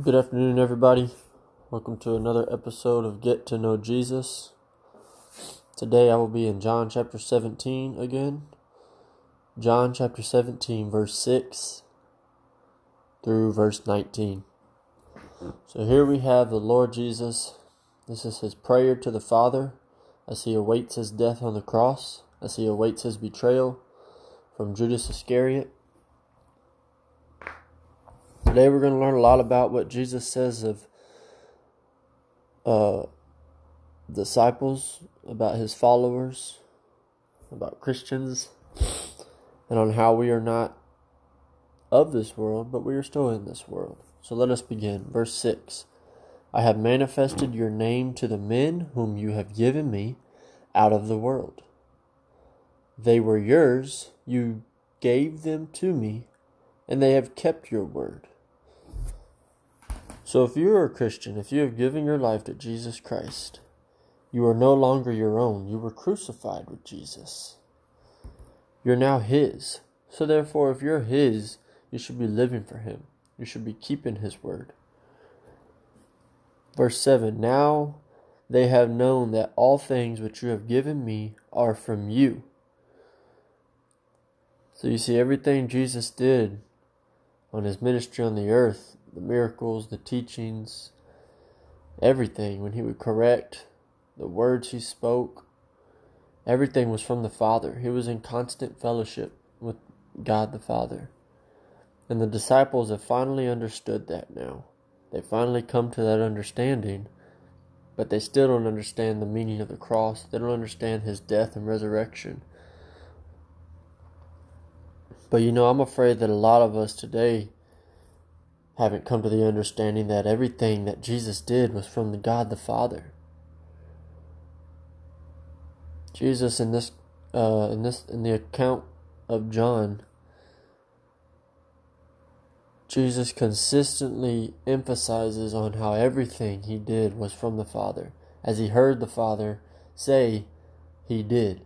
Good afternoon, everybody. Welcome to another episode of Get to Know Jesus. Today I will be in John chapter 17 again. John chapter 17, verse 6 through verse 19. So here we have the Lord Jesus. This is his prayer to the Father as he awaits his death on the cross, as he awaits his betrayal from Judas Iscariot. Today we're going to learn a lot about what Jesus says of uh, disciples, about his followers, about Christians, and on how we are not of this world, but we are still in this world. So let us begin. Verse 6 I have manifested your name to the men whom you have given me out of the world. They were yours, you gave them to me, and they have kept your word. So if you are a Christian, if you have given your life to Jesus Christ, you are no longer your own. You were crucified with Jesus. You're now His. So therefore, if you're His, you should be living for Him. You should be keeping His word. Verse 7 Now they have known that all things which you have given me are from you. So you see, everything Jesus did on his ministry on the earth, the miracles, the teachings, everything, when he would correct the words he spoke, everything was from the Father. He was in constant fellowship with God the Father. And the disciples have finally understood that now. They finally come to that understanding, but they still don't understand the meaning of the cross. They don't understand his death and resurrection. But you know, I'm afraid that a lot of us today haven't come to the understanding that everything that Jesus did was from the God the Father. Jesus in this uh, in this in the account of John Jesus consistently emphasizes on how everything he did was from the Father as he heard the Father say he did.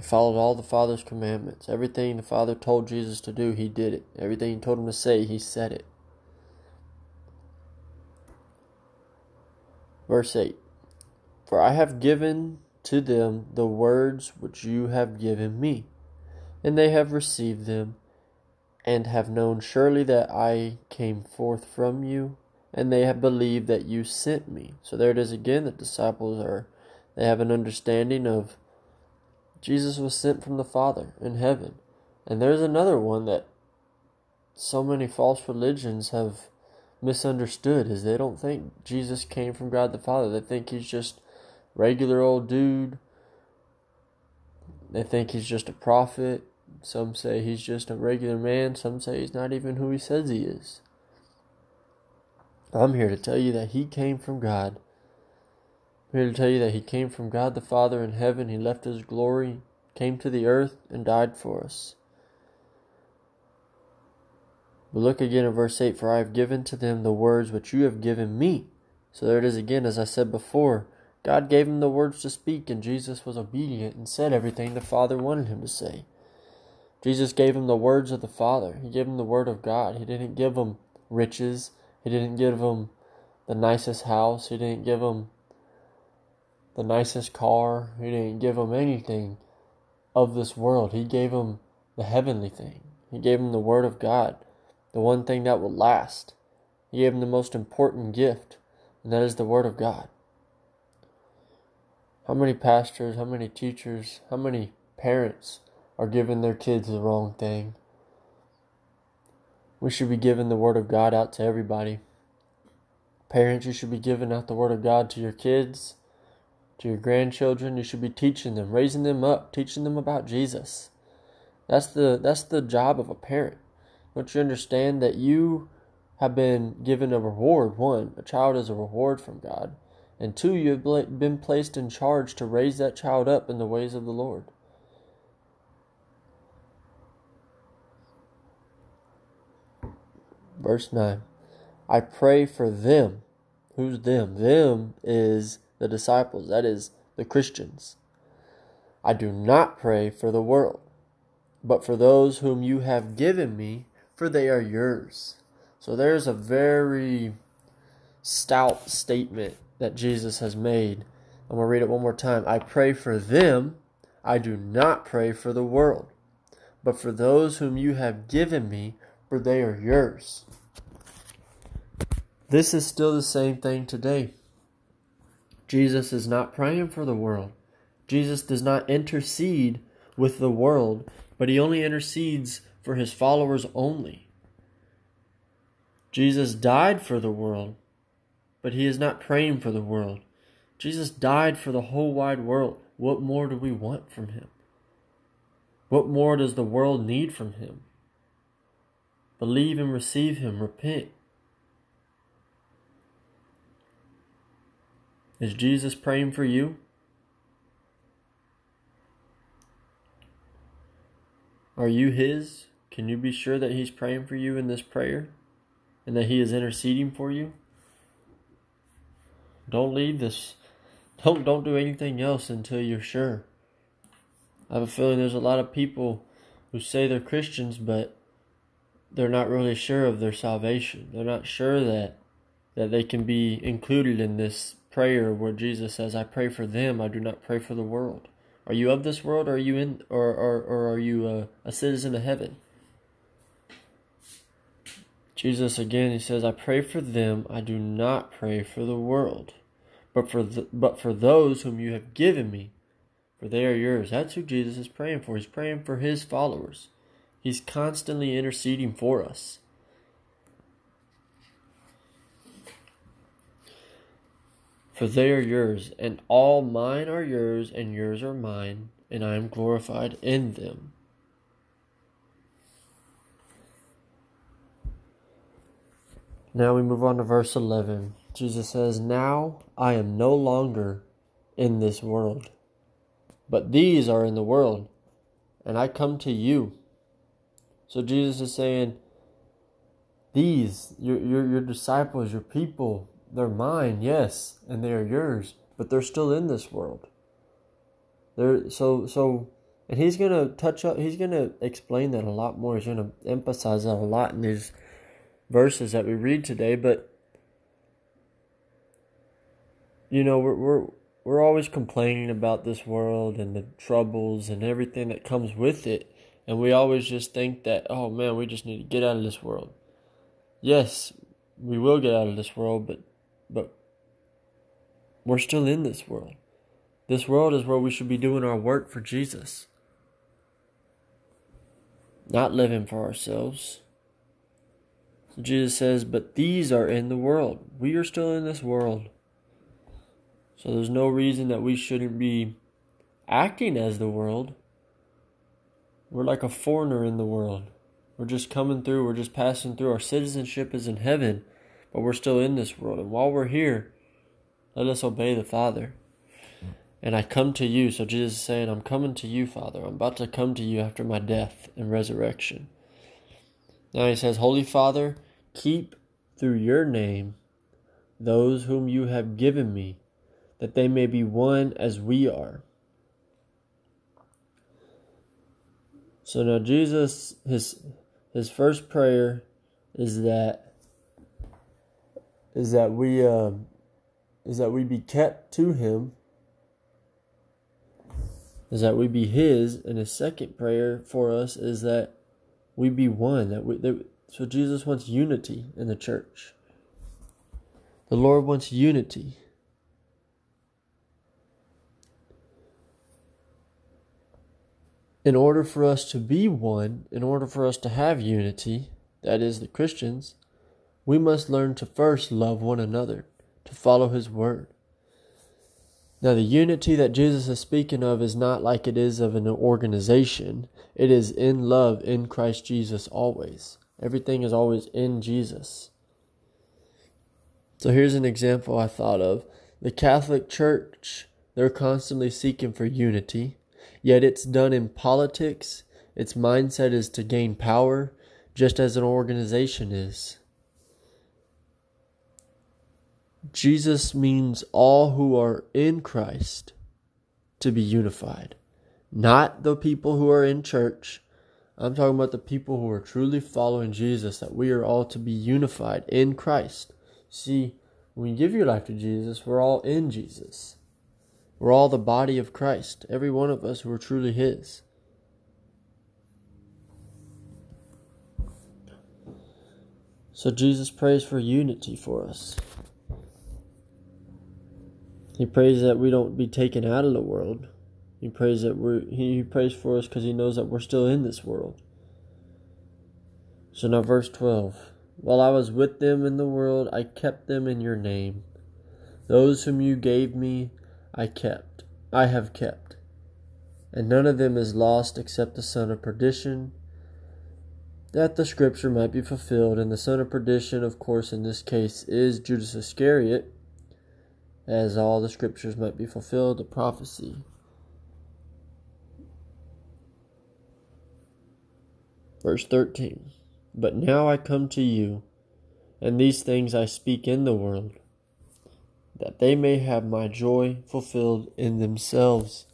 He followed all the Father's commandments. Everything the Father told Jesus to do, he did it. Everything he told him to say, he said it. Verse 8 For I have given to them the words which you have given me, and they have received them, and have known surely that I came forth from you, and they have believed that you sent me. So there it is again. The disciples are, they have an understanding of Jesus was sent from the Father in heaven. And there's another one that so many false religions have misunderstood is they don't think Jesus came from God the Father. They think he's just regular old dude. They think he's just a prophet. Some say he's just a regular man. Some say he's not even who he says he is. I'm here to tell you that he came from God here to tell you that he came from God the Father in heaven. He left his glory, came to the earth, and died for us. But look again at verse 8 For I have given to them the words which you have given me. So there it is again, as I said before. God gave him the words to speak, and Jesus was obedient and said everything the Father wanted him to say. Jesus gave him the words of the Father. He gave him the Word of God. He didn't give him riches. He didn't give him the nicest house. He didn't give him the nicest car. He didn't give him anything of this world. He gave him the heavenly thing. He gave him the Word of God, the one thing that will last. He gave him the most important gift, and that is the Word of God. How many pastors, how many teachers, how many parents are giving their kids the wrong thing? We should be giving the Word of God out to everybody. Parents, you should be giving out the Word of God to your kids to your grandchildren. You should be teaching them, raising them up, teaching them about Jesus. That's the that's the job of a parent. Don't you understand that you have been given a reward? One, a child is a reward from God. And two, you have been placed in charge to raise that child up in the ways of the Lord. Verse 9 I pray for them. Who's them? Them is the disciples, that is, the Christians. I do not pray for the world, but for those whom you have given me, for they are yours. So there's a very stout statement that Jesus has made. I'm going to read it one more time. I pray for them. I do not pray for the world, but for those whom you have given me, for they are yours. This is still the same thing today. Jesus is not praying for the world. Jesus does not intercede with the world, but he only intercedes for his followers only. Jesus died for the world, but he is not praying for the world. Jesus died for the whole wide world. What more do we want from him? What more does the world need from him? Believe and receive him, repent. Is Jesus praying for you? Are you his? Can you be sure that he's praying for you in this prayer and that he is interceding for you? Don't leave this. Don't don't do anything else until you're sure. I have a feeling there's a lot of people who say they're Christians but they're not really sure of their salvation. They're not sure that that they can be included in this prayer where Jesus says, "I pray for them, I do not pray for the world." Are you of this world, or are you in, or or, or are you a, a citizen of heaven? Jesus again, he says, "I pray for them, I do not pray for the world, but for the, but for those whom you have given me, for they are yours." That's who Jesus is praying for. He's praying for his followers. He's constantly interceding for us. For they are yours, and all mine are yours, and yours are mine, and I am glorified in them. Now we move on to verse 11. Jesus says, Now I am no longer in this world, but these are in the world, and I come to you. So Jesus is saying, These, your, your, your disciples, your people, they're mine, yes, and they are yours, but they're still in this world. They're so so and he's gonna touch up he's gonna explain that a lot more. He's gonna emphasize that a lot in these verses that we read today, but you know, we're we're we're always complaining about this world and the troubles and everything that comes with it. And we always just think that, oh man, we just need to get out of this world. Yes, we will get out of this world, but but we're still in this world. This world is where we should be doing our work for Jesus, not living for ourselves. So Jesus says, But these are in the world. We are still in this world. So there's no reason that we shouldn't be acting as the world. We're like a foreigner in the world. We're just coming through, we're just passing through. Our citizenship is in heaven but we're still in this world. And while we're here, let us obey the Father. And I come to you. So Jesus is saying, I'm coming to you, Father. I'm about to come to you after my death and resurrection. Now he says, Holy Father, keep through your name those whom you have given me, that they may be one as we are. So now Jesus, his his first prayer is that is that we uh, is that we be kept to Him, is that we be His, and His second prayer for us is that we be one. That we that, so Jesus wants unity in the church. The Lord wants unity. In order for us to be one, in order for us to have unity, that is the Christians, we must learn to first love one another, to follow His word. Now, the unity that Jesus is speaking of is not like it is of an organization. It is in love in Christ Jesus always. Everything is always in Jesus. So here's an example I thought of. The Catholic Church, they're constantly seeking for unity, yet it's done in politics. Its mindset is to gain power, just as an organization is. Jesus means all who are in Christ to be unified, not the people who are in church. I'm talking about the people who are truly following Jesus, that we are all to be unified in Christ. See, when you give your life to Jesus, we're all in Jesus. We're all the body of Christ, every one of us who are truly His. So Jesus prays for unity for us. He prays that we don't be taken out of the world. He prays that we're he prays for us because he knows that we're still in this world. So now verse 12. While I was with them in the world, I kept them in your name. Those whom you gave me, I kept. I have kept. And none of them is lost except the son of perdition, that the scripture might be fulfilled. And the son of perdition, of course, in this case, is Judas Iscariot, as all the scriptures might be fulfilled, the prophecy. Verse 13 But now I come to you, and these things I speak in the world, that they may have my joy fulfilled in themselves.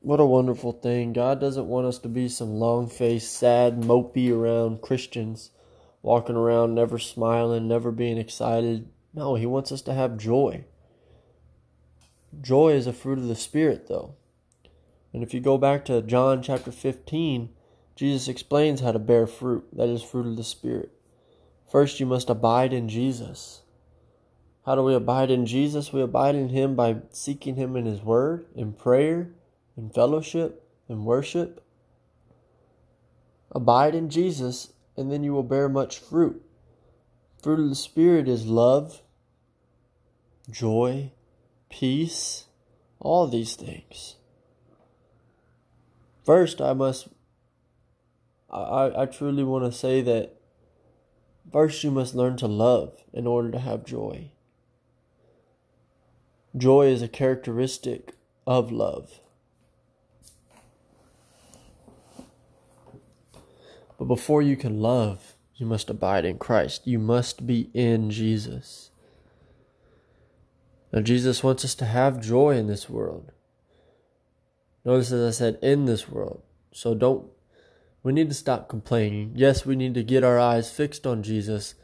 What a wonderful thing. God doesn't want us to be some long faced, sad, mopey around Christians, walking around never smiling, never being excited. No, He wants us to have joy. Joy is a fruit of the Spirit, though. And if you go back to John chapter 15, Jesus explains how to bear fruit, that is, fruit of the Spirit. First, you must abide in Jesus. How do we abide in Jesus? We abide in Him by seeking Him in His Word, in prayer, in fellowship, in worship. Abide in Jesus, and then you will bear much fruit. Fruit of the Spirit is love, joy, peace, all these things. First, I must I, I truly want to say that first you must learn to love in order to have joy. Joy is a characteristic of love. But before you can love, you must abide in Christ. You must be in Jesus. Now, Jesus wants us to have joy in this world. Notice, as I said, in this world. So don't we need to stop complaining. Yes, we need to get our eyes fixed on Jesus,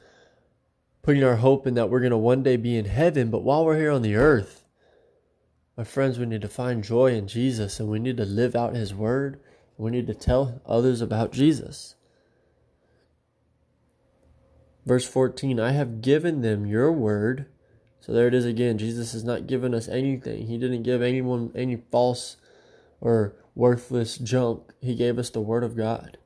putting our hope in that we're going to one day be in heaven. But while we're here on the earth, my friends, we need to find joy in Jesus and we need to live out His word. We need to tell others about Jesus. Verse 14 I have given them your word. So there it is again. Jesus has not given us anything, He didn't give anyone any false or worthless junk. He gave us the Word of God.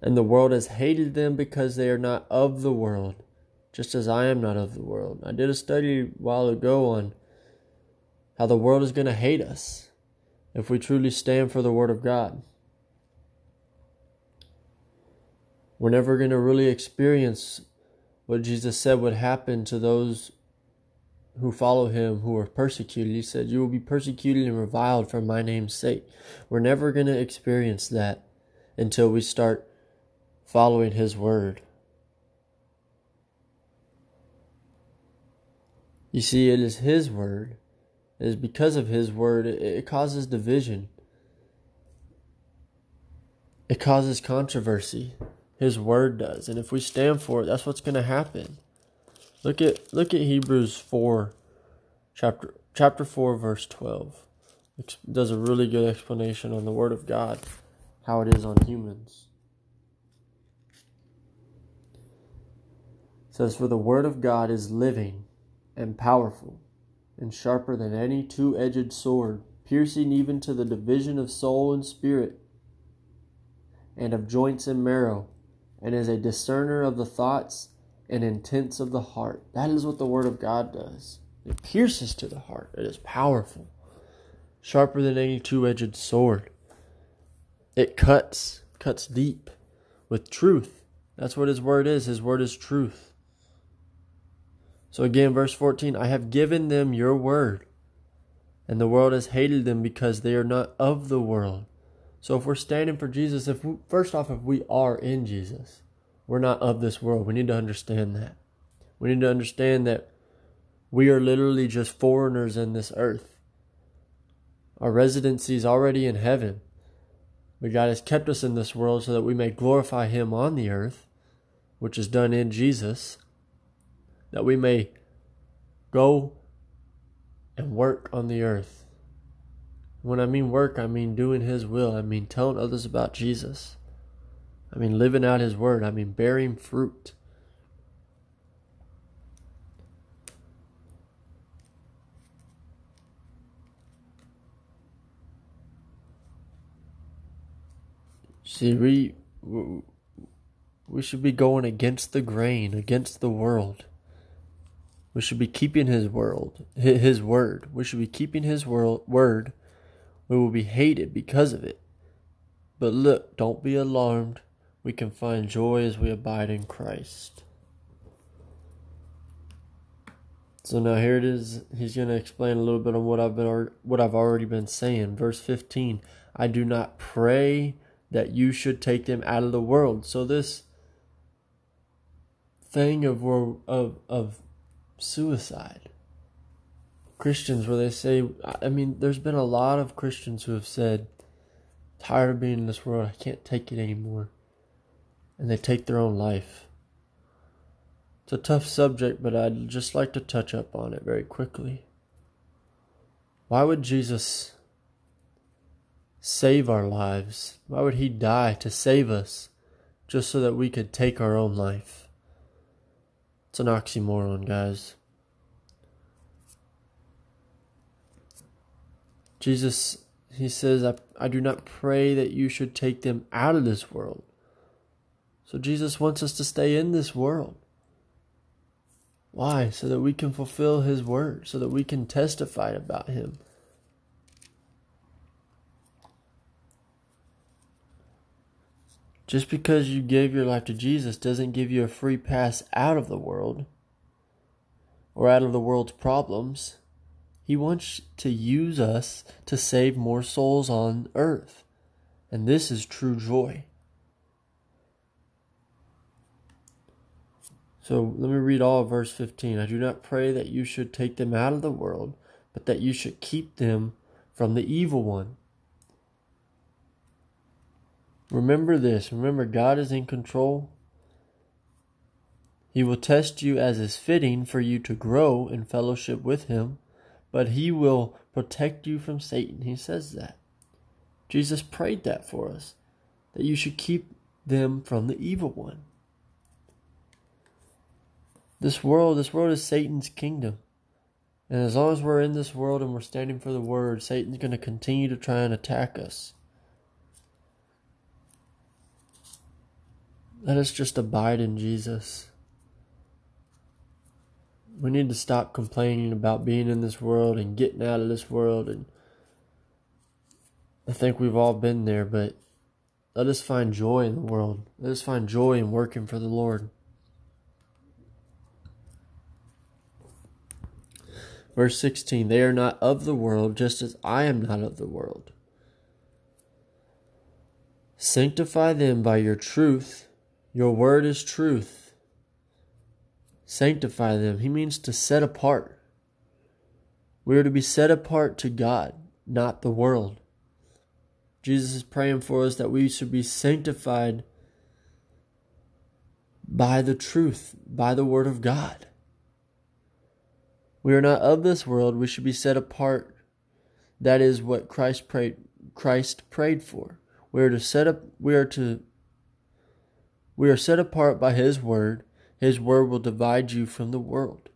And the world has hated them because they are not of the world, just as I am not of the world. I did a study a while ago on how the world is going to hate us if we truly stand for the Word of God. We're never going to really experience what Jesus said would happen to those who follow him who are persecuted. He said, You will be persecuted and reviled for my name's sake. We're never going to experience that until we start following his word. You see, it is his word. It is because of his word, it, causes division. It causes controversy. His word does. And if we stand for it, that's what's going to happen. Look at look at Hebrews 4 chapter chapter 4 verse 12. It does a really good explanation on the word of God, how it is on humans. It says for the word of God is living and powerful and sharper than any two-edged sword, piercing even to the division of soul and spirit and of joints and marrow, and is a discerner of the thoughts and intents of the heart. That is what the Word of God does. It pierces to the heart. It is powerful, sharper than any two edged sword. It cuts, cuts deep with truth. That's what His Word is. His Word is truth. So again, verse 14 I have given them your word, and the world has hated them because they are not of the world. So if we're standing for Jesus, if we, first off, if we are in Jesus, we're not of this world. We need to understand that. We need to understand that we are literally just foreigners in this earth. Our residency is already in heaven. But God has kept us in this world so that we may glorify Him on the earth, which is done in Jesus, that we may go and work on the earth. When I mean work, I mean doing His will. I mean telling others about Jesus. I mean living out His word. I mean bearing fruit. See, we we should be going against the grain, against the world. We should be keeping His world, His word. We should be keeping His world, word. We will be hated because of it. But look, don't be alarmed. We can find joy as we abide in Christ. So now here it is. He's going to explain a little bit on what I've been what I've already been saying. Verse 15. I do not pray that you should take them out of the world. So this thing of of of suicide. Christians where they say I mean there's been a lot of Christians who have said tired of being in this world, I can't take it anymore. And they take their own life. It's a tough subject, but I'd just like to touch up on it very quickly. Why would Jesus save our lives? Why would he die to save us just so that we could take our own life? It's an oxymoron, guys. Jesus, he says, I, I do not pray that you should take them out of this world. So Jesus wants us to stay in this world. Why? So that we can fulfill his word, so that we can testify about him. Just because you gave your life to Jesus doesn't give you a free pass out of the world or out of the world's problems. He wants to use us to save more souls on earth. And this is true joy. So let me read all of verse 15. I do not pray that you should take them out of the world, but that you should keep them from the evil one. Remember this. Remember, God is in control. He will test you as is fitting for you to grow in fellowship with Him, but He will protect you from Satan. He says that. Jesus prayed that for us, that you should keep them from the evil one. This world, this world is Satan's kingdom. And as long as we're in this world and we're standing for the word, Satan's going to continue to try and attack us. Let us just abide in Jesus. We need to stop complaining about being in this world and getting out of this world. And I think we've all been there, but let us find joy in the world. Let us find joy in working for the Lord. Verse 16 They are not of the world, just as I am not of the world. Sanctify them by your truth. Your word is truth. Sanctify them. He means to set apart. We are to be set apart to God, not the world. Jesus is praying for us that we should be sanctified by the truth, by the word of God. We are not of this world, we should be set apart. That is what Christ prayed Christ prayed for. We are to set up we are to we are set apart by His Word. His Word will divide you from the world.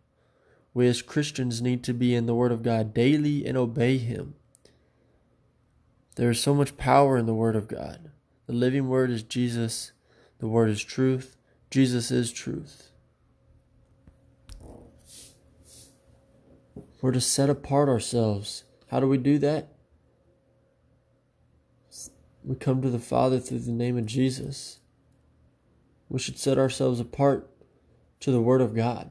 We as Christians need to be in the Word of God daily and obey Him. There is so much power in the Word of God. The living Word is Jesus, the Word is truth. Jesus is truth. We're to set apart ourselves. How do we do that? We come to the Father through the name of Jesus. We should set ourselves apart to the Word of God.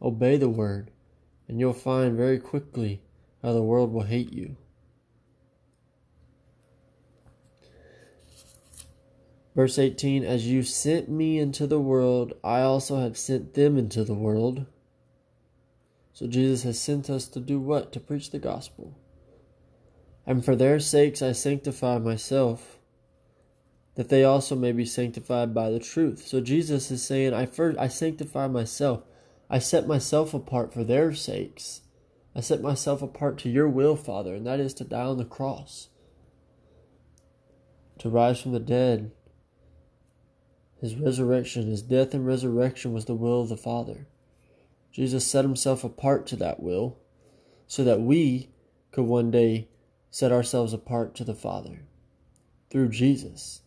Obey the Word, and you'll find very quickly how the world will hate you. Verse 18 As you sent me into the world, I also have sent them into the world. So Jesus has sent us to do what? To preach the gospel. And for their sakes I sanctify myself that they also may be sanctified by the truth. So Jesus is saying, I first I sanctify myself. I set myself apart for their sakes. I set myself apart to your will, Father, and that is to die on the cross, to rise from the dead. His resurrection, his death and resurrection was the will of the Father. Jesus set himself apart to that will so that we could one day set ourselves apart to the Father through Jesus.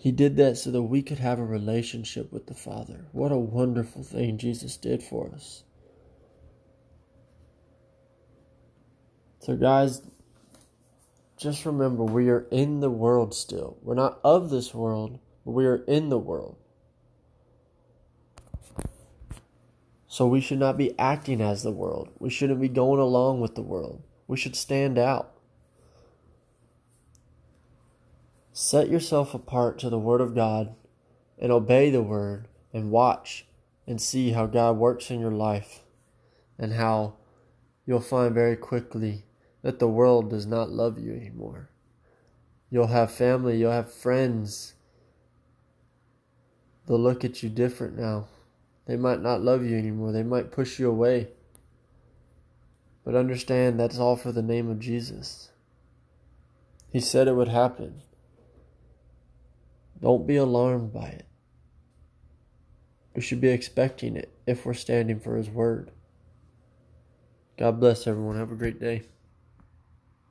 He did that so that we could have a relationship with the Father. What a wonderful thing Jesus did for us. So, guys, just remember we are in the world still. We're not of this world, but we are in the world. So, we should not be acting as the world. We shouldn't be going along with the world. We should stand out. Set yourself apart to the Word of God and obey the Word and watch and see how God works in your life and how you'll find very quickly that the world does not love you anymore. You'll have family, you'll have friends. They'll look at you different now. They might not love you anymore, they might push you away. But understand that's all for the name of Jesus. He said it would happen. Don't be alarmed by it. We should be expecting it if we're standing for His Word. God bless everyone. Have a great day.